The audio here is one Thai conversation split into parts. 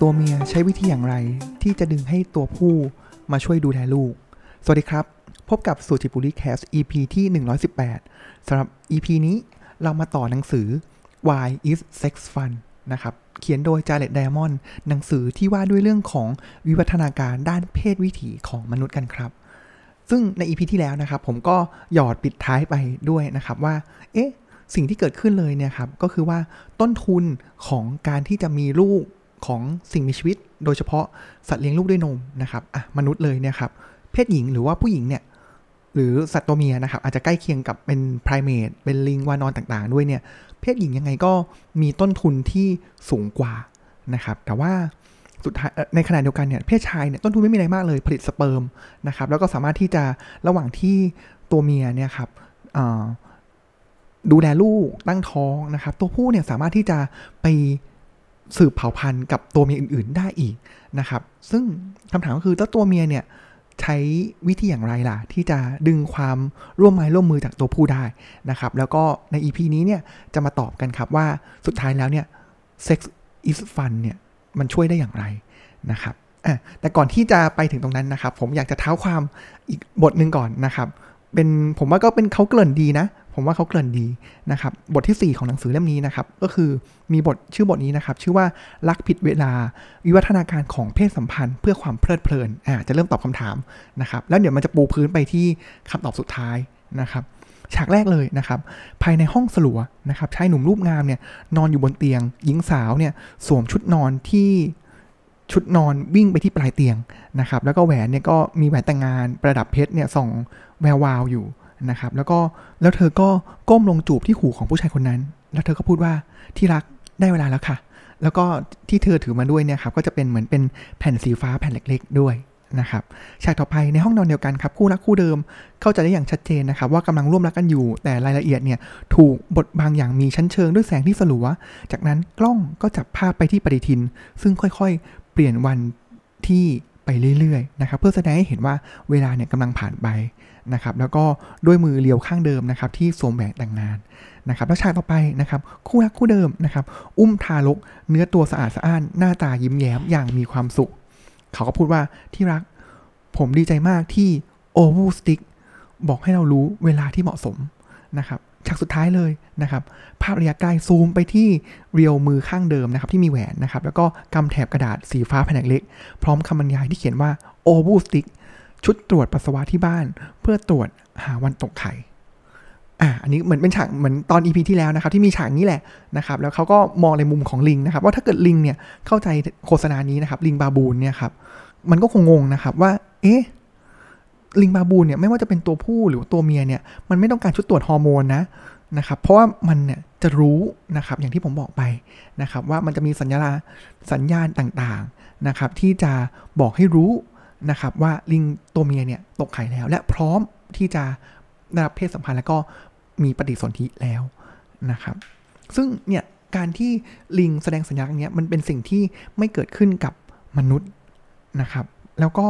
ตัวเมียใช้วิธีอย่างไร ที่จะดึงให้ตัวผู้มาช่วยดูแลลูก สวัสดีครับ พบกับสูจิบุรีแคส EP ที่ 118สำหรับ EP นี้เรามาต่อหนังสือ Why is Sex Fun นะครับ เขียนโดยจาเลตไดมอนด์หนังสือที่ว่าด้วยเรื่องของวิวัฒนาการด้านเพศวิถีของมนุษย์กันครับ ซึ่งใน EP ที่แล้วนะครับ ผมก็หยอดปิดท้ายไปด้วยนะครับว่า เอ๊ะสิ่งที่เกิดขึ้นเลยเนี่ยครับก็คือว่าต้นทุนของการที่จะมีลูก ของสิ่งมีชีวิต โดยเฉพาะสัตว์เลี้ยงลูกด้วยนมนะครับอะมนุษย์เลยเนี่ยครับเพศหญิงหรือว่าผู้หญิงเนี่ยหรือสัตว์ตัวเมียนะครับอาจจะใกล้เคียงกับเป็นไพรเมตเป็นลิงวานอนต่างๆ ด้วยเนี่ยเพศหญิงยังไงก็มีต้นทุนที่สูงกว่านะครับแต่ว่าสุดท้ายในขณะเดียวกันเนี่ยเพศชายเนี่ยต้นทุนไม่มีอะไรมากเลยผลิตสเปิร์มนะครับแล้วก็สามารถที่จะระหว่างที่ตัวเมียเนี่ยครับดูแลลูกตั้งท้องนะครับ ตัวผู้เนี่ยสามารถที่จะไป สืบเผ่าพันธุ์กับตัวเมียอื่น ๆ ได้อีกนะครับ ซึ่งคำถามก็คือแล้วตัวเมียเนี่ยใช้วิธีอย่างไรล่ะ ที่จะดึงความร่วมไม้ร่วมมือจากตัวผู้ได้นะครับ แล้วก็ใน EP นี้เนี่ยจะมาตอบกันครับว่าสุดท้ายแล้วเนี่ย sex is fun เนี่ยมันช่วยได้อย่างไรนะครับแต่ก่อนที่จะไปถึงตรงนั้นนะครับ ผมอยากจะเท้าความอีกบทหนึ่งก่อนนะครับ เป็นผมว่าก็เป็นเขาเกริ่นดีนะ ผมว่าเขาเกริ่นดีนะครับ บทที่ 4 ของหนังสือเล่มนี้นะครับ ก็คือมีบทชื่อบทนี้นะครับ ชื่อว่ารักผิดเวลา วิวัฒนาการของเพศสัมพันธ์เพื่อความเพลิดเพลินอ่าจะเริ่มตอบคำถามนะครับ แล้วเดี๋ยวมันจะปูพื้นไปที่คำตอบสุดท้ายนะครับฉากแรกเลยนะครับ ภายในห้องสลัวนะครับชายหนุ่มรูปงามเนี่ยนอนอยู่บนเตียง หญิงสาวเนี่ยสวมชุดนอนที่ชุดนอนวิ่งไปที่ปลายเตียงนะครับ แล้วก็แหวนเนี่ยก็มีแหวนแต่งงานประดับเพชรเนี่ยส่องแวววาวอยู่ นะครับ แล้วก็แล้วเธอก็ก้มลงจูบที่หูของผู้ชายคนนั้น แล้วเธอก็พูดว่าที่รักได้เวลาแล้วค่ะ แล้วก็ที่เธอถือมาด้วยเนี่ยครับก็จะเป็นเหมือนเป็นแผ่นสีฟ้าแผ่นเล็ก ๆ ด้วยนะครับฉากต่อไปในห้องนอนเดียวกันครับ คู่รักคู่เดิมเข้าใจได้อย่างชัดเจนนะครับ ว่ากำลังร่วมรักกันอยู่ แต่รายละเอียดเนี่ยถูกบทบางอย่างมีชั้นเชิงด้วยแสงที่สลัว จากนั้นกล้องก็จับภาพไปที่ปฏิทิน ซึ่งค่อยๆ เปลี่ยนวันที่ ไปเรื่อยๆนะครับเพื่อแสดงให้เห็นว่าเวลาเนี่ยกำลังผ่านไปนะครับแล้วก็ด้วยมือเลียวข้างเดิมนะครับที่สวมแหวนแต่งงานนะครับแล้วฉากต่อไปนะครับคู่รักคู่เดิมนะครับอุ้มทารกเนื้อตัวสะอาดสะอ้านหน้าตายิ้มแย้มอย่างมีความสุข เขาก็พูดว่าที่รักผมดีใจมากที่โอวูสติกบอกให้เรารู้เวลาที่เหมาะสมนะครับ ฉากสุดท้ายเลยนะครับ ภาพระยะใกล้ซูมไปที่เรียวมือข้างเดิมนะครับที่มีแหวนนะครับ แล้วก็กำแถบกระดาษสีฟ้าแผ่นเล็ก พร้อมคำบรรยายที่เขียนว่าโอวูสติกชุดตรวจปัสสาวะที่บ้าน เพื่อตรวจหาวันตกไข่อ่าอันนี้เหมือนเป็นฉากเหมือนตอนอีพีที่แล้วนะครับ ที่มีฉากนี้แหละนะครับ แล้วเขาก็มองในมุมของลิงนะครับ ว่าถ้าเกิดลิงเนี่ยเข้าใจโฆษณานี้นะครับ ลิงบาบูนเนี่ยครับมันก็คงงงนะครับว่า เอ๊ะ ลิงบาบูนเนี่ยไม่ว่าจะเป็นตัวผู้หรือตัวเมียเนี่ยมันไม่ต้องการชุดตรวจฮอร์โมนนะนะครับเพราะว่ามันเนี่ยจะรู้นะครับอย่างที่ผมบอกไปนะครับว่ามันจะมีสัญญาสัญญาณต่างๆนะครับที่จะบอกให้รู้นะครับว่าลิงตัวเมียเนี่ยตกไข่แล้ว และพร้อมที่จะได้รับเพศสัมพันธ์แล้วก็มีปฏิสนธิแล้วนะครับซึ่งเนี่ยการที่ลิงแสดงสัญญาอย่างเงี้ยมันเป็นสิ่งที่ไม่เกิดขึ้นกับมนุษย์นะครับแล้วก็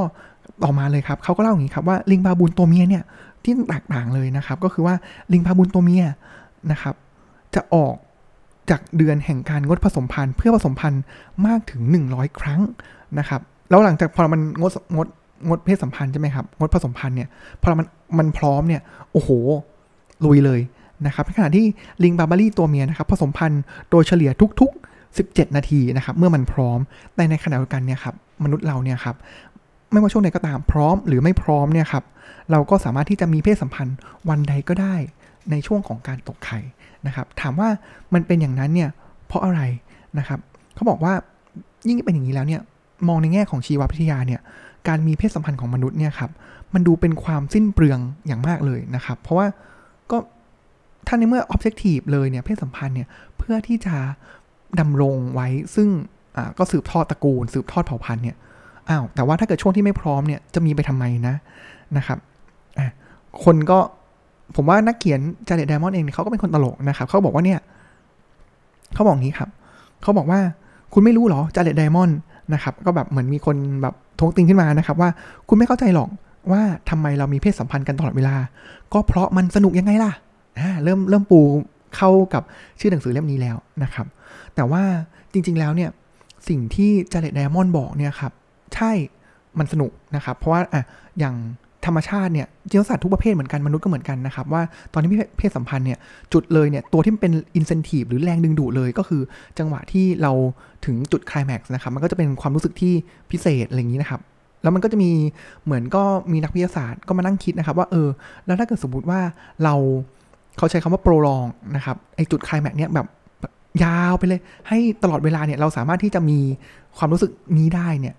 ต่อมาเลยครับเขาก็เล่าอย่างนี้ครับว่าลิงบาบูนตัวเมียเนี่ยที่แตกต่างเลยนะครับ ก็คือว่าลิงบาบูนตัวเมียนะครับ จะออกจากเดือนแห่งการงดผสมพันธุ์ เพื่อผสมพันธุ์มากถึง 100 ครั้งนะครับ แล้วหลังจากพอมันงดงดงดเพศสัมพันธ์ใช่ไหมครับงดผสมพันธุ์เนี่ยพอมันมันพร้อมเนี่ยโอ้โหลุยเลยนะครับในขณะที่ลิงบาบารี่ตัวเมียนะครับผสมพันธุ์โดยเฉลี่ยทุก ๆ 17 นาทีนะครับเมื่อมันพร้อมแต่ในขณะเดียวกันเนี่ยครับมนุษย์เราเนี่ยครับ ไม่ว่าช่วงไหนก็ตามพร้อมหรือไม่พร้อมเนี่ยครับเราก็สามารถที่จะมีเพศสัมพันธ์วันใดก็ได้ในช่วงของการตกไข่นะครับถามว่ามันเป็นอย่างนั้นเนี่ยเพราะอะไรนะครับเขาบอกว่ายิ่งเป็นอย่างนี้แล้วเนี่ยมองในแง่ของชีววิทยาเนี่ยการมีเพศสัมพันธ์ของมนุษย์เนี่ยครับมันดูเป็นความสิ้นเปลืองอย่างมากเลยนะครับ เพราะว่าก็ถ้าในเมื่อ objective เลยเนี่ยเพศสัมพันธ์เนี่ยเพื่อที่จะดำรงไว้ซึ่งก็สืบทอดตระกูล สืบทอดเผ่าพันธุ์เนี่ย อ้าวแต่ว่าถ้าเกิดช่วงที่ไม่พร้อมเนี่ยจะมีไปทำไมนะนะครับคนก็ผมว่านักเขียน Jared Diamond เองเขาก็เป็นคนตลกนะครับเขาบอกว่าเนี่ยเขาบอกงี้ครับเขาบอกว่าคุณไม่รู้หรอ Jared Diamond นะครับ ก็แบบเหมือนมีคนแบบทวงติงขึ้นมานะครับ ว่าคุณไม่เข้าใจหรอกว่าทำไมเรามีเพศสัมพันธ์กันตลอดเวลา ก็เพราะมันสนุกยังไงล่ะเริ่มเริ่มปูเข้ากับชื่อหนังสือเล่มนี้แล้วนะครับ แต่ว่าจริง ๆแล้วเนี่ยสิ่งที่จาเลตไดมอนด์บอกเนี่ยครับ ใช่มันสนุกนะครับ เพราะว่าอ่ะอย่างธรรมชาติเนี่ยจริงสัตว์ทุกประเภทเหมือนกันมนุษย์ก็เหมือนกันนะครับ ว่าตอนที่มีเพศสัมพันธ์เนี่ยจุดเลยเนี่ยตัวที่เป็นอินเซนティブหรือแรงดึงดูดเลยก็คือจังหวะที่เราถึงจุดไคลแม็กซ์นะครับมันก็จะเป็นความรู้สึกที่พิเศษอะไรอย่างนี้นะครับ แล้วมันก็จะมีเหมือนก็มีนักวิทยาศาสตร์ก็มานั่งคิดนะครับ ว่าเออ แล้วถ้าเกิดสมมติว่าเราเขาใช้คำว่าโปรลองนะครับไอจุดไคลแม็กซ์เนี่ยแบบยาวไปเลย ให้ตลอดเวลาเนี่ยเราสามารถที่จะมีความรู้สึกนี้ได้เนี่ย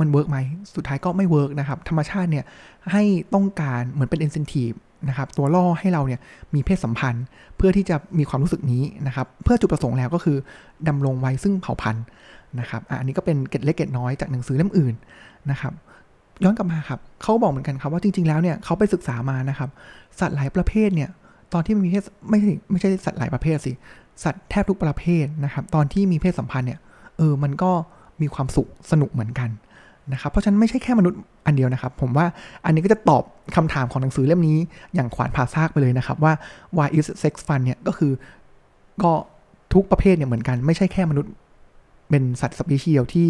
มัน work ไหมสุดท้ายก็ไม่ work นะครับ ธรรมชาติเนี่ยให้ต้องการเหมือนเป็น incentive นะครับตัวล่อให้เราเนี่ยมีเพศสัมพันธ์เพื่อที่จะมีความรู้สึกนี้นะครับ เพื่อจุดประสงค์แล้วก็คือดำรงไว้ซึ่งเผ่าพันธุ์นะครับอันนี้ก็เป็นเกตเล็กเกตน้อยจากหนังสือเล่มอื่นนะครับย้อนกลับมาครับเขาบอกเหมือนกันครับว่าจริง ๆ แล้วเนี่ยเขาไปศึกษามานะครับ สัตว์หลายประเภทเนี่ยตอนที่มีเพศไม่ใช่ไม่ใช่สัตว์หลายประเภทสิสัตว์แทบทุกประเภทนะครับ ตอนที่มีเพศสัมพันธ์เนี่ยเออมันก็มีความสุขสนุกเหมือนกัน นะครับเพราะฉะนั้นไม่ใช่แค่มนุษย์อันเดียวนะครับ ผมว่าอันนี้ก็จะตอบคำถามของหนังสือเล่มนี้อย่างขวานผ่าซากไปเลยนะครับว่า why is sex fun เนี่ยก็คือก็ทุกประเภทเนี่ยเหมือนกันไม่ใช่แค่มนุษย์เป็นสัตว์สปีชีส์ที่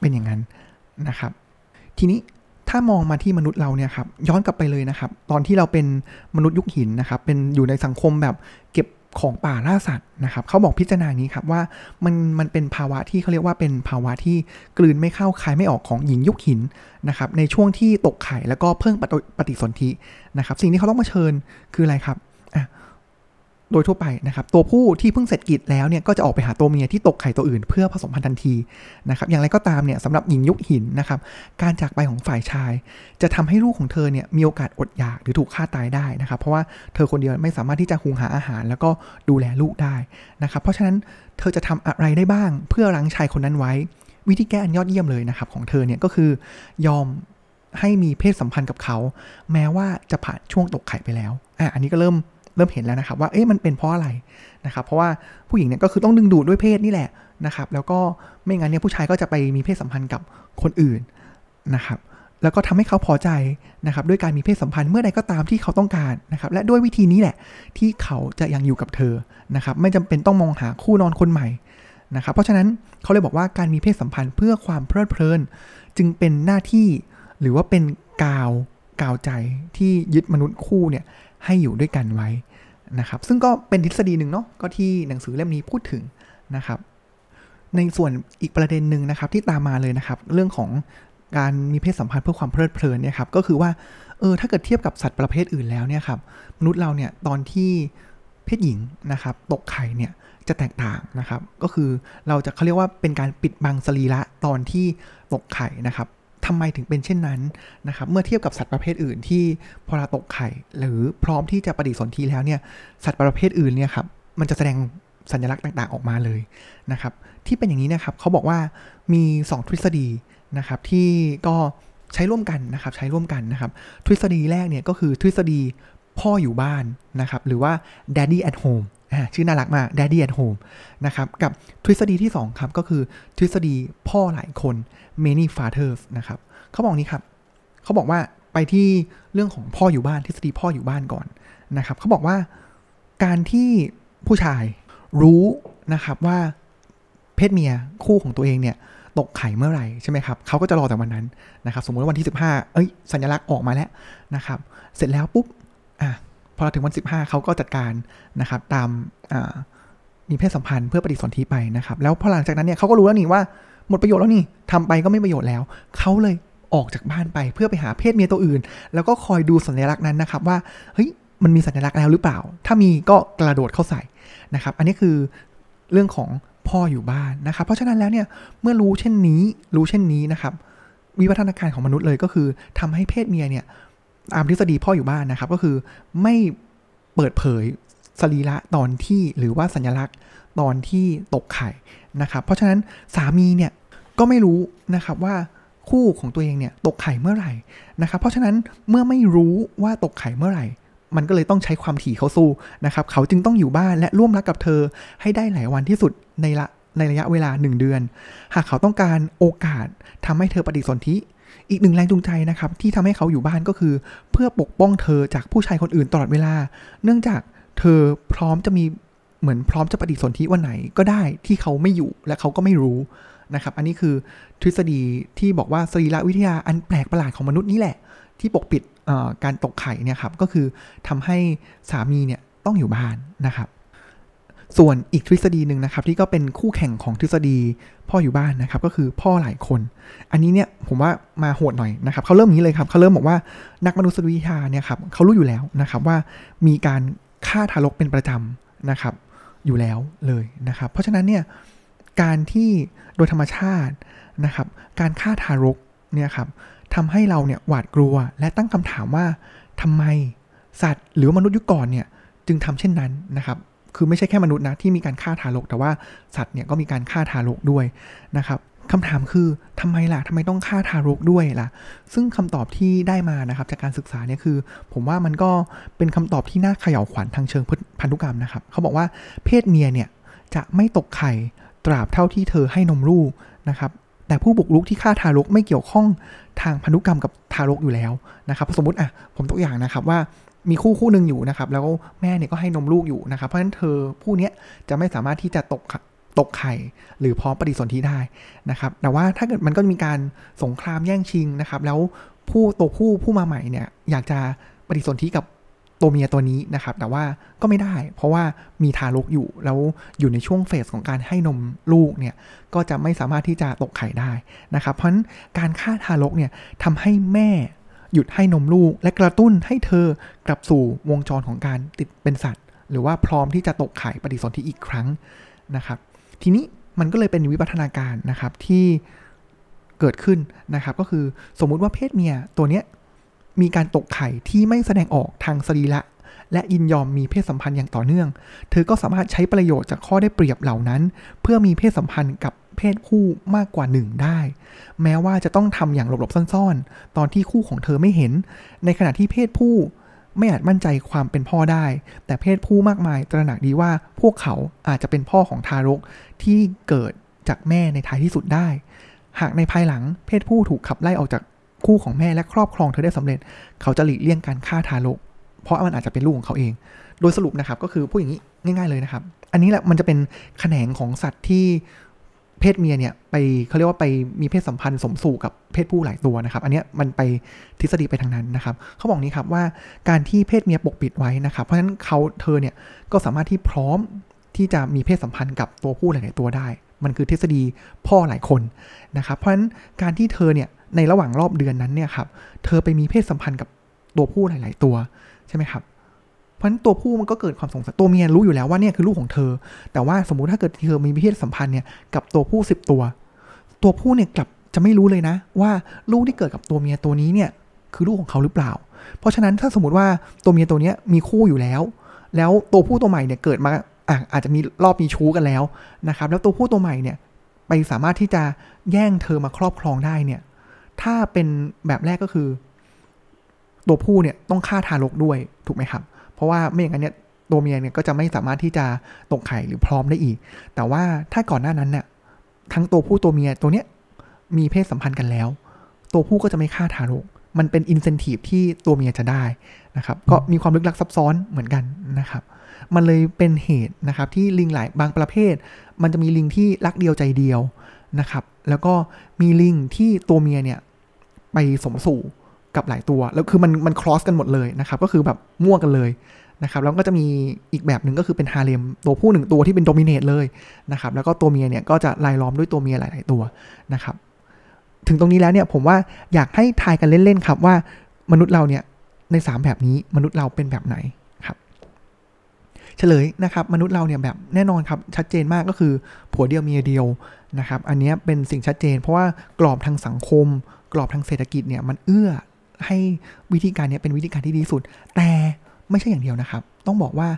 เป็นอย่างนั้นนะครับ ทีนี้ถ้ามองมาที่มนุษย์เราเนี่ยครับย้อนกลับไปเลยนะครับ ตอนที่เราเป็นมนุษย์ยุคหินนะครับ เป็นอยู่ในสังคมแบบเก็บ ของป่าล่าสัตว์นะครับเขาบอกพิจารณานี้ครับว่ามันมันเป็นภาวะที่เขาเรียกว่าเป็นภาวะที่กลืนไม่เข้าคายไม่ออกของหญิงยุคหินนะครับในช่วงที่ตกไข่แล้วก็เพิ่งปฏิสนธินะครับสิ่งที่เขาต้องมาเชิญคืออะไรครับ โดยทั่วไปนะครับ ตัวผู้ที่เพิ่งเสร็จกิจแล้วเนี่ยก็จะออกไปหาตัวเมียที่ตกไข่ตัวอื่น เพื่อผสมพันธุ์ทันทีนะครับ อย่างไรก็ตามเนี่ยสำหรับหญิงยุคหินนะครับ การจากไปของฝ่ายชาย จะทำให้ลูกของเธอเนี่ยมีโอกาสอดอยากหรือถูกฆ่าตายได้นะครับ เพราะว่าเธอคนเดียวไม่สามารถที่จะหุงหาอาหาร แล้วก็ดูแลลูกได้นะครับ เพราะฉะนั้นเธอจะทำอะไรได้บ้าง เพื่อรังชายคนนั้นไว้ วิธีแก้อันยอดเยี่ยมเลยนะครับของเธอเนี่ยก็คือยอมให้มีเพศสัมพันธ์กับเขา แม้ว่าจะผ่านช่วงตกไข่ไปแล้วอะอันนี้ก็เริ่ม เริ่มเห็นแล้วนะครับว่าเอ๊ะมันเป็นเพราะอะไรนะครับเพราะว่าผู้หญิงเนี่ยก็คือต้องดึงดูดด้วยเพศนี่แหละนะครับแล้วก็ไม่งั้นเนี่ยผู้ชายก็จะไปมีเพศสัมพันธ์กับคนอื่นนะครับแล้วก็ทำให้เขาพอใจนะครับด้วยการมีเพศสัมพันธ์เมื่อใดก็ตามที่เขาต้องการนะครับและด้วยวิธีนี้แหละที่เขาจะยังอยู่กับเธอนะครับไม่จำเป็นต้องมองหาคู่นอนคนใหม่นะครับเพราะฉะนั้นเขาเลยบอกว่าการมีเพศสัมพันธ์เพื่อความเพลิดเพลิน จึงเป็นหน้าที่หรือว่าเป็นกาวกาวใจที่ยึดมนุษย์คู่เนี่ย ให้อยู่ด้วยกันไว้นะครับซึ่งก็เป็นทฤษฎีหนึ่งเนาะก็ที่หนังสือเล่มนี้พูดถึงนะครับ ในส่วนอีกประเด็นหนึ่งนะครับที่ตามมาเลยนะครับ เรื่องของการมีเพศสัมพันธ์เพื่อความเพลิดเพลินเนี่ยครับก็คือว่าเออถ้าเกิดเทียบกับสัตว์ประเภทอื่นแล้วเนี่ยครับมนุษย์เราเนี่ยตอนที่เพศหญิงนะครับตกไข่เนี่ยจะแตกต่างนะครับ ก็คือเราจะเขาเรียกว่าเป็นการปิดบังสรีระตอนที่ตกไข่นะครับ ทำไมถึงเป็นเช่นนั้นนะครับเมื่อเทียบกับสัตว์ประเภทอื่นที่พอเราตกไข่ หรือพร้อมที่จะปฏิสนธิแล้วเนี่ยสัตว์ประเภทอื่นเนี่ยครับมันจะแสดงสัญลักษณ์ต่าง ๆ ออกมาเลยนะครับที่เป็นอย่างนี้นะครับเขาบอกว่ามี 2 ทฤษฎีนะครับที่ก็ใช้ร่วมกันนะครับใช้ร่วมกันนะครับทฤษฎีแรกเนี่ยก็คือทฤษฎีพ่ออยู่บ้านนะครับหรือว่า daddy at home ชื่อน่ารักมาก daddy at home นะครับ กับทฤษฎีที่ 2 ครับ ก็คือทฤษฎีพ่อหลายคน many fathers นะครับเขาบอกนี้ครับเขาบอกว่าไปที่เรื่องของพ่ออยู่บ้านทฤษฎีพ่ออยู่บ้านก่อนนะครับเขาบอกว่าการที่ผู้ชายรู้นะครับว่าเพศเมียคู่ของตัวเองเนี่ยตกไข่เมื่อไหร่ใช่ไหมครับเขาก็จะรอแต่วันนั้นนะครับ สมมติว่าวันที่ 15 เอ้ยสัญลักษณ์ออกมาแล้วนะครับ เสร็จแล้วปุ๊บ พอถึงวัน 15 เขาก็จัดการนะครับตามมีเพศสัมพันธ์เพื่อปฏิสนธิไปนะครับ แล้วพอหลังจากนั้นเนี่ยเขาก็รู้แล้วนี่ว่าหมดประโยชน์แล้วนี่ทำไปก็ไม่ประโยชน์แล้ว เขาเลยออกจากบ้านไปเพื่อไปหาเพศเมียตัวอื่น แล้วก็คอยดูสัญลักษณ์นั้นนะครับว่าเฮ้ยมันมีสัญลักษณ์แล้วหรือเปล่า ถ้ามีก็กระโดดเข้าใส่นะครับ อันนี้คือเรื่องของพ่ออยู่บ้านนะครับ เพราะฉะนั้นแล้วเนี่ยเมื่อรู้เช่นนี้รู้เช่นนี้นะครับ วิวัฒนาการของมนุษย์เลยก็คือทำให้เพศเมียเนี่ย ตามทฤษฎีพ่ออยู่บ้านนะครับ ก็คือไม่เปิดเผยสรีระตอนที่หรือว่าสัญลักษณ์ตอนที่ตกไข่นะครับ เพราะฉะนั้นสามีเนี่ยก็ไม่รู้นะครับว่าคู่ของตัวเองเนี่ยตกไข่เมื่อไหร่นะครับ เพราะฉะนั้นเมื่อไม่รู้ว่าตกไข่เมื่อไหร่ มันก็เลยต้องใช้ความถี่เขาสู้นะครับ เขาจึงต้องอยู่บ้านและร่วมรักกับเธอให้ได้หลายวันที่สุดในละในระยะเวลา 1 เดือน หากเขาต้องการโอกาสทำให้เธอปฏิสนธิ อีกหนึ่งแรงจูงใจนะครับที่ทำให้เขาอยู่บ้านก็คือ เพื่อปกป้องเธอจากผู้ชายคนอื่นตลอดเวลา เนื่องจากเธอพร้อมจะมีเหมือนพร้อมจะปฏิสนธิวันไหนก็ได้ที่เขาไม่อยู่และเขาก็ไม่รู้นะครับ อันนี้คือทฤษฎีที่บอกว่าสรีรวิทยาอันแปลกประหลาดของมนุษย์นี่แหละ ที่ปกปิดการตกไข่เนี่ยครับก็คือทำให้สามีเนี่ยต้องอยู่บ้านนะครับ ส่วนอีกทฤษฎีหนึ่งนะครับที่ก็เป็นคู่แข่งของทฤษฎีพ่ออยู่บ้านนะครับก็คือพ่อหลายคน อันนี้เนี่ยผมว่ามาโหดหน่อยนะครับเขาเริ่มนี้เลยครับเขาเริ่มบอกว่านักมนุษยวิทยาเนี่ยครับเขารู้อยู่แล้วนะครับว่ามีการฆ่าทารกเป็นประจำนะครับอยู่แล้วเลยนะครับ เพราะฉะนั้นเนี่ยการที่โดยธรรมชาตินะครับการฆ่าทารกเนี่ยครับทำให้เราเนี่ยหวาดกลัวและตั้งคำถามว่าทำไมสัตว์หรือมนุษย์ยุคก่อนเนี่ยจึงทำเช่นนั้นนะครับ คือไม่ใช่แค่มนุษย์นะที่มีการฆ่าทารก แต่ว่าสัตว์เนี่ยก็มีการฆ่าทารกด้วยนะครับคำถามคือทำไมล่ะทำไมต้องฆ่าทารกด้วยล่ะ ซึ่งคำตอบที่ได้มานะครับจากการศึกษาเนี่ยคือ ผมว่ามันก็เป็นคำตอบที่น่าเขย่าวขวัญทางเชิงพันธุกรรมนะครับเขาบอกว่าเพศเมียเนี่ยจะไม่ตกไข่ตราบเท่าที่เธอให้นมลูกนะครับแต่ผู้บุกรุกที่ฆ่าทารกไม่เกี่ยวข้องทางพันธุกรรมกับทารกอยู่แล้วนะครับ สมมติอะผมตัวอย่างนะครับว่า มีคู่คู่หนึ่งอยู่นะครับ แล้วแม่เนี่ยก็ให้นมลูกอยู่นะครับ เพราะฉะนั้นเธอผู้นี้จะไม่สามารถที่จะตกตกไข่หรือพร้อมปฏิสนธิได้นะครับ แต่ว่าถ้าเกิดมันก็มีการสงครามแย่งชิงนะครับ แล้วผู้ตัวผู้ผู้มาใหม่เนี่ยอยากจะปฏิสนธิกับตัวเมียตัวนี้นะครับ แต่ว่าก็ไม่ได้ เพราะว่ามีทารกอยู่แล้วอยู่ในช่วงเฟสของการให้นมลูกเนี่ยก็จะไม่สามารถที่จะตกไข่ได้นะครับ เพราะฉะนั้นการฆ่าทารกเนี่ยทำให้แม่ หยุดให้นมลูก และกระตุ้นให้เธอกลับสู่วงจรของการติดเป็นสัตว์ หรือว่าพร้อมที่จะตกไข่ปฏิสนธิอีกครั้งนะครับ ทีนี้มันก็เลยเป็นวิวัฒนาการนะครับที่เกิดขึ้นนะครับ ก็คือสมมุติว่าเพศเมียตัวเนี้ยมีการตกไข่ที่ไม่แสดงออกทางสรีระและยินยอมมีเพศสัมพันธ์อย่างต่อเนื่อง เธอก็สามารถใช้ประโยชน์จากข้อได้เปรียบเหล่านั้น เพื่อมีเพศสัมพันธ์กับ เพศคู่มากกว่าหนึ่งได้ แม้ว่าจะต้องทำอย่างหลบๆซ่อนๆ ตอนที่คู่ของเธอไม่เห็น ในขณะที่เพศผู้ไม่อาจมั่นใจความเป็นพ่อได้ แต่เพศผู้มากมายตระหนักดีว่าพวกเขาอาจจะเป็นพ่อของทารกที่เกิดจากแม่ในท้ายที่สุดได้ หากในภายหลังเพศผู้ถูกขับไล่ออกจากคู่ของแม่และครอบครองเธอได้สำเร็จ เขาจะหลีกเลี่ยงการฆ่าทารก เพราะมันอาจจะเป็นลูกของเขาเอง โดยสรุปนะครับก็คือพูดอย่างนี้ง่าย ๆเลยนะครับ อันนี้แหละมันจะเป็นแขนงของสัตว์ที่ เพศเมียเนี่ยไปเขาเรียกว่าไปมีเพศสัมพันธ์สมสู่กับเพศผู้หลายตัวนะครับ อันนี้มันไปทฤษฎีไปทางนั้นนะครับเขาบอกนี้ครับว่าการที่เพศเมียปกปิดไว้นะครับ เพราะฉะนั้นเขาเธอเนี่ยก็สามารถที่พร้อมที่จะมีเพศสัมพันธ์กับตัวผู้หลาย ๆ ตัวได้ มันคือทฤษฎีพ่อหลายคนนะครับ เพราะฉะนั้นการที่เธอเนี่ยในระหว่างรอบเดือนนั้นเนี่ยครับเธอไปมีเพศสัมพันธ์กับตัวผู้หลาย ๆ ตัวใช่ไหมครับ เพราะฉะนั้นตัวผู้มันก็เกิดความสงสัยตัวเมียรู้อยู่แล้วว่าเนี่ยคือลูกของเธอ แต่ว่าสมมุติถ้าเกิดเธอมีเพศสัมพันธ์เนี่ยกับตัวผู้สิบตัว ตัวผู้เนี่ยกลับจะไม่รู้เลยนะ ว่าลูกที่เกิดกับตัวเมียตัวนี้เนี่ยคือลูกของเขาหรือเปล่า เพราะฉะนั้นถ้าสมมติว่าตัวเมียตัวนี้มีคู่อยู่แล้ว แล้วตัวผู้ตัวใหม่เนี่ยเกิดมาอาอาจจะมีรอบมีชู้กันแล้วนะครับ แล้วตัวผู้ตัวใหม่เนี่ยไปสามารถที่จะแย่งเธอมาครอบครองได้เนี่ย ถ้าเป็นแบบแรกก็คือ ตัวผู้เนี่ยต้องฆ่าทารกด้วยถูกไหมครับ เพราะว่าไม่อย่างนั้นเนี่ยตัวเมียเนี่ยก็จะไม่สามารถที่จะตกไข่หรือพร้อมได้อีก แต่ว่าถ้าก่อนหน้านั้นเนี่ยทั้งตัวผู้ตัวเมียตัวเนี้ยมีเพศสัมพันธ์กันแล้ว ตัวผู้ก็จะไม่ฆ่าทารก มันเป็นอินเซนティブที่ตัวเมียจะได้นะครับ ก็มีความลึกลับซับซ้อนเหมือนกันนะครับ มันเลยเป็นเหตุนะครับ ที่ลิงหลายบางประเภท มันจะมีลิงที่รักเดียวใจเดียวนะครับ แล้วก็มีลิงที่ตัวเมียเนี่ยไปสมสู่ กับหลายตัว แล้วคือมันมันครอสกันหมดเลยนะครับ ก็คือแบบมั่วกันเลยนะครับ แล้วก็จะมีอีกแบบหนึ่งก็คือเป็นฮาเลมตัวผู้หนึ่งตัวที่เป็นโดมิเนตเลยนะครับ แล้วก็ตัวเมียเนี่ยก็จะลายล้อมด้วยตัวเมียหลาย ๆ ตัวนะครับ ถึงตรงนี้แล้วเนี่ยผมว่าอยากให้ทายกันเล่น ๆ ครับว่ามนุษย์เราเนี่ยใน 3 แบบนี้มนุษย์เราเป็นแบบไหนครับ เฉลยนะครับ มนุษย์เราเนี่ยแบบแน่นอนครับชัดเจนมากก็คือผัวเดียวเมียเดียวนะครับ อันนี้เป็นสิ่งชัดเจน เพราะว่ากรอบทางสังคม กรอบทางเศรษฐกิจเนี่ยมันเอื้อ ให้วิธีการนี้เป็นวิธีการที่ดีสุด แต่ไม่ใช่อย่างเดียวนะครับ ต้องบอกว่า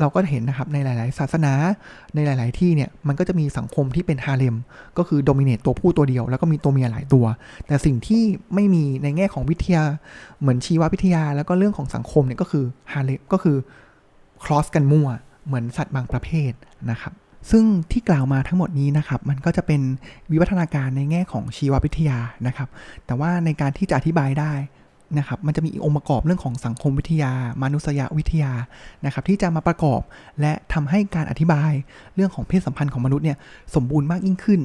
เราก็เห็นนะครับในหลาย ๆ ศาสนาในหลาย ๆ ที่เนี่ยมันก็จะมีสังคมที่เป็นฮาเลม ก็คือโดมิเนตตัวผู้ตัวเดียว แล้วก็มีตัวเมียหลายตัว แต่สิ่งที่ไม่มีในแง่ของวิทยาเหมือนชีววิทยา แล้วก็เรื่องของสังคมเนี่ยก็คือฮาเลมก็คือครอสกันมั่วเหมือนสัตว์บางประเภทนะครับ ซึ่งที่กล่าวมาทั้งหมดนี้นะครับ มันก็จะเป็นวิวัฒนาการในแง่ของชีววิทยานะครับ แต่ว่าในการที่จะอธิบายได้นะครับ มันจะมีองค์ประกอบเรื่องของสังคมวิทยามนุษยวิทยานะครับ ที่จะมาประกอบและทำให้การอธิบายเรื่องของเพศสัมพันธ์ของมนุษย์เนี่ยสมบูรณ์มากยิ่งขึ้น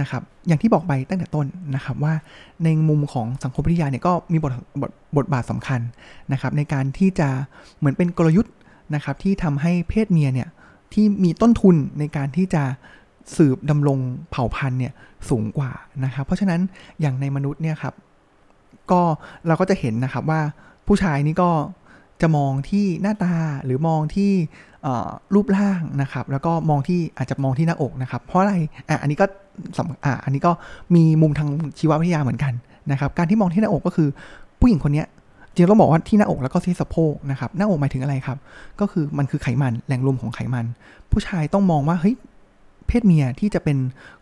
นะครับ อย่างที่บอกไปตั้งแต่ต้นนะครับว่าในมุมของสังคมวิทยาเนี่ยก็มีบทบทบทบาทสำคัญนะครับ ในการที่จะเหมือนเป็นกลยุทธ์นะครับที่ทำให้เพศเมียเนี่ย ที่มีต้นทุนในการที่จะสืบดำรงเผ่าพันธุ์เนี่ยสูงกว่านะครับเพราะฉะนั้นอย่างในมนุษย์เนี่ยครับก็เราก็จะเห็นนะครับว่าผู้ชายนี่ก็จะมองที่หน้าตาหรือมองที่รูปร่างนะครับ แล้วก็มองที่อาจจะมองที่หน้าอกนะครับ เพราะอะไรอะอันนี้ก็อะอันนี้ก็มีมุมทางชีววิทยาเหมือนกันนะครับ การที่มองที่หน้าอกก็คือผู้หญิงคนนี้ จริงต้องบอกว่าที่หน้าอกแล้วก็ที่สะโพกนะครับหน้าอกหมายถึงอะไรครับ ก็คือมันคือไขมันแหล่งรวมของไขมัน ผู้ชายต้องมองว่าเฮ้ยเพศเมียที่จะเป็น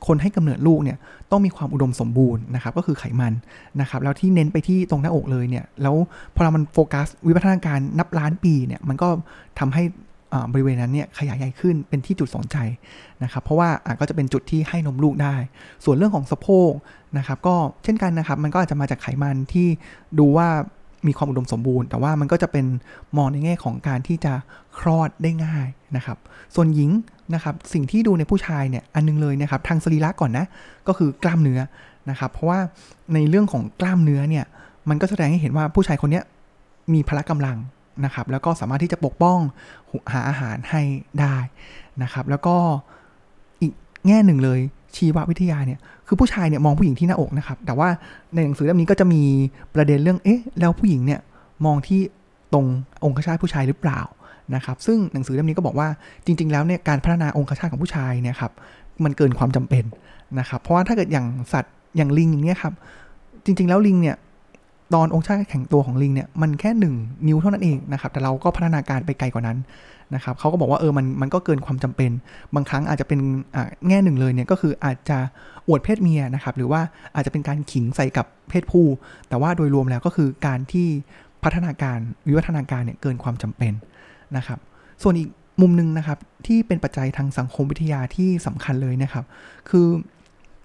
คนให้กำเนิดลูกเนี่ยต้องมีความอุดมสมบูรณ์นะครับก็คือไขมันนะครับแล้วที่เน้นไปที่ตรงหน้าอกเลยเนี่ยแล้วพอเรามันโฟกัสวิวัฒนาการนับล้านปีเนี่ยมันก็ทำให้บริเวณนั้นเนี่ยขยายใหญ่ขึ้นเป็นที่จุดสนใจนะครับเพราะว่าก็จะเป็นจุดที่ให้นมลูกได้ ส่วนเรื่องของสะโพกนะครับก็เช่นกันนะครับมันก็อาจจะมาจากไขมันที่ดูว่า มีความอุดมสมบูรณ์ แต่ว่ามันก็จะเป็นมองในแง่ของการที่จะคลอดได้ง่ายนะครับ ส่วนหญิงนะครับสิ่งที่ดูในผู้ชายเนี่ยอันนึงเลยนะครับทางสรีระก่อนนะก็คือกล้ามเนื้อนะครับเพราะว่าในเรื่องของกล้ามเนื้อเนี่ยมันก็แสดงให้เห็นว่าผู้ชายคนนี้มีพละกำลังนะครับแล้วก็สามารถที่จะปกป้องหาอาหารให้ได้นะครับแล้วก็ แง่หนึ่งเลยชีววิทยาเนี่ยคือผู้ชายเนี่ยมองผู้หญิงที่หน้าอกนะครับ แต่ว่าในหนังสือเล่มนี้ก็จะมีประเด็นเรื่องเอ๊ะแล้วผู้หญิงเนี่ยมองที่ตรงองคชาตผู้ชายหรือเปล่านะครับ ซึ่งหนังสือเล่มนี้ก็บอกว่าจริง ๆ แล้วเนี่ยการพัฒนาองคชาตของผู้ชายเนี่ยครับมันเกินความจำเป็นนะครับ เพราะว่าถ้าเกิดอย่างสัตว์อย่างลิงอย่างเงี้ยครับจริง ๆ แล้วลิงเนี่ย ตอนองค์ชาติแข็งตัวของลิงเนี่ยมันแค่ 1 นิ้วเท่านั้นเองนะครับแต่เราก็พัฒนาการไปไกลกว่านั้นนะครับเขาก็บอกว่าเออมันมันก็เกินความจำเป็น บางครั้งอาจจะเป็นแง่หนึ่งเลยเนี่ยก็คืออาจจะอวดเพศเมียนะครับหรือว่าอาจจะเป็นการขิงใส่กับเพศผู้ แต่ว่าโดยรวมแล้วก็คือการที่พัฒนาการวิวัฒนาการเนี่ยเกินความจำเป็นนะครับ ส่วนอีกมุมหนึ่งนะครับที่เป็นปัจจัยทางสังคมวิทยาที่สำคัญเลยนะครับ คือ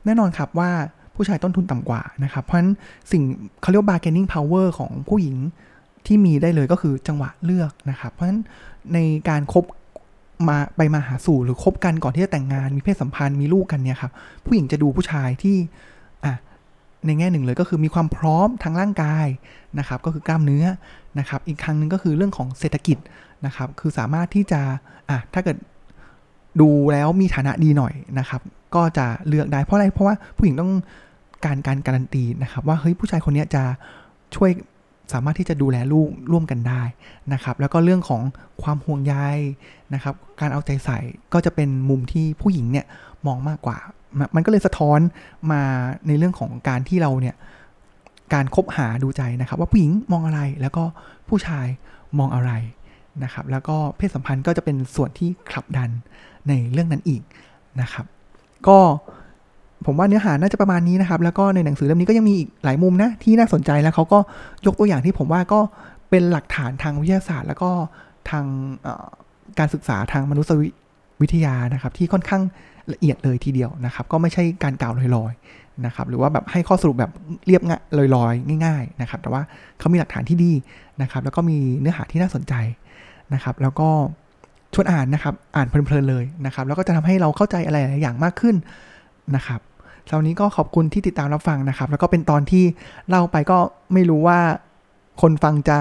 แน่นอนครับว่า ผู้ชายต้นทุนต่ำกว่านะครับ เพราะฉะนั้นสิ่งเขาเรียกว่า bargaining power ของผู้หญิงที่มีได้เลยก็คือจังหวะเลือกนะครับ เพราะฉะนั้นในการครบมาไปมาหาสู่หรือคบกันก่อนที่จะแต่งงานมีเพศสัมพันธ์มีลูกกันเนี่ยครับผู้หญิงจะดูผู้ชายที่อะในแง่หนึ่งเลยก็คือมีความพร้อมทางร่างกายนะครับ ก็คือกล้ามเนื้อนะครับ อีกครั้งหนึ่งก็คือเรื่องของเศรษฐกิจนะครับ คือสามารถที่จะอะถ้าเกิดดูแล้วมีฐานะดีหน่อยนะครับ ก็จะเลือกได้เพราะอะไรเพราะว่าผู้หญิงต้อง การการการันตีนะครับว่าเฮ้ยผู้ชายคนนี้จะช่วยสามารถที่จะดูแลลูกร่วมกันได้นะครับ แล้วก็เรื่องของความห่วงใยนะครับ การเอาใจใส่ก็จะเป็นมุมที่ผู้หญิงเนี่ยมองมากกว่า มันก็เลยสะท้อนมาในเรื่องของการที่เราเนี่ยการคบหาดูใจนะครับ ว่าผู้หญิงมองอะไรแล้วก็ผู้ชายมองอะไรนะครับ แล้วก็เพศสัมพันธ์ก็จะเป็นส่วนที่ขับดันในเรื่องนั้นอีกนะครับ ก็ ผมว่าเนื้อหาน่าจะประมาณนี้นะครับ แล้วก็ในหนังสือเล่มนี้ก็ยังมีอีกหลายมุมนะที่น่าสนใจแล้วเขาก็ยกตัวอย่างที่ผมว่าก็เป็นหลักฐานทางวิทยาศาสตร์ แล้วก็ทางการศึกษาทางมนุษยวิทยานะครับ ที่ค่อนข้างละเอียดเลยทีเดียวนะครับ ก็ไม่ใช่การกล่าวลอยๆนะครับ หรือว่าแบบให้ข้อสรุปแบบเรียบง่ายลอยๆ ง่าย ๆนะครับ แต่ว่าเขามีหลักฐานที่ดีนะครับ แล้วก็มีเนื้อหาที่น่าสนใจนะครับ แล้วก็ชวนอ่านนะครับ อ่านเพลินๆเลยนะครับ แล้วก็จะทำให้เราเข้าใจอะไรหลายอย่างมากขึ้นนะครับ คราวนี้ก็ขอบคุณที่ติดตามรับฟังนะครับ แล้วก็เป็นตอนที่เล่าไปก็ไม่รู้ว่าคนฟังจะ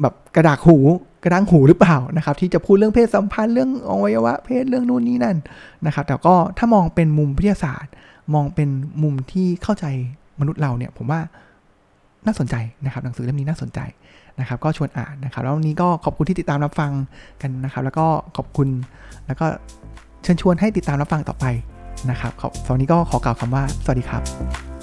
แบบกระดากหูกระด้างหูหรือเปล่านะครับ ที่จะพูดเรื่องเพศสัมพันธ์เรื่องอวัยวะเพศเรื่องนู่นนี่นั่นนะครับ แต่ก็ถ้ามองเป็นมุมวิทยาศาสตร์ มองเป็นมุมที่เข้าใจมนุษย์เราเนี่ย ผมว่าน่าสนใจนะครับ หนังสือเล่มนี้น่าสนใจนะครับ ก็ชวนอ่านนะครับ แล้ววันนี้ก็ขอบคุณที่ติดตามรับฟังกันนะครับ แล้วก็ขอบคุณแล้วก็เชิญชวนให้ติดตามรับฟังต่อไป นะครับสวัสดีก็ขอกล่าวคำว่า สวัสดีครับ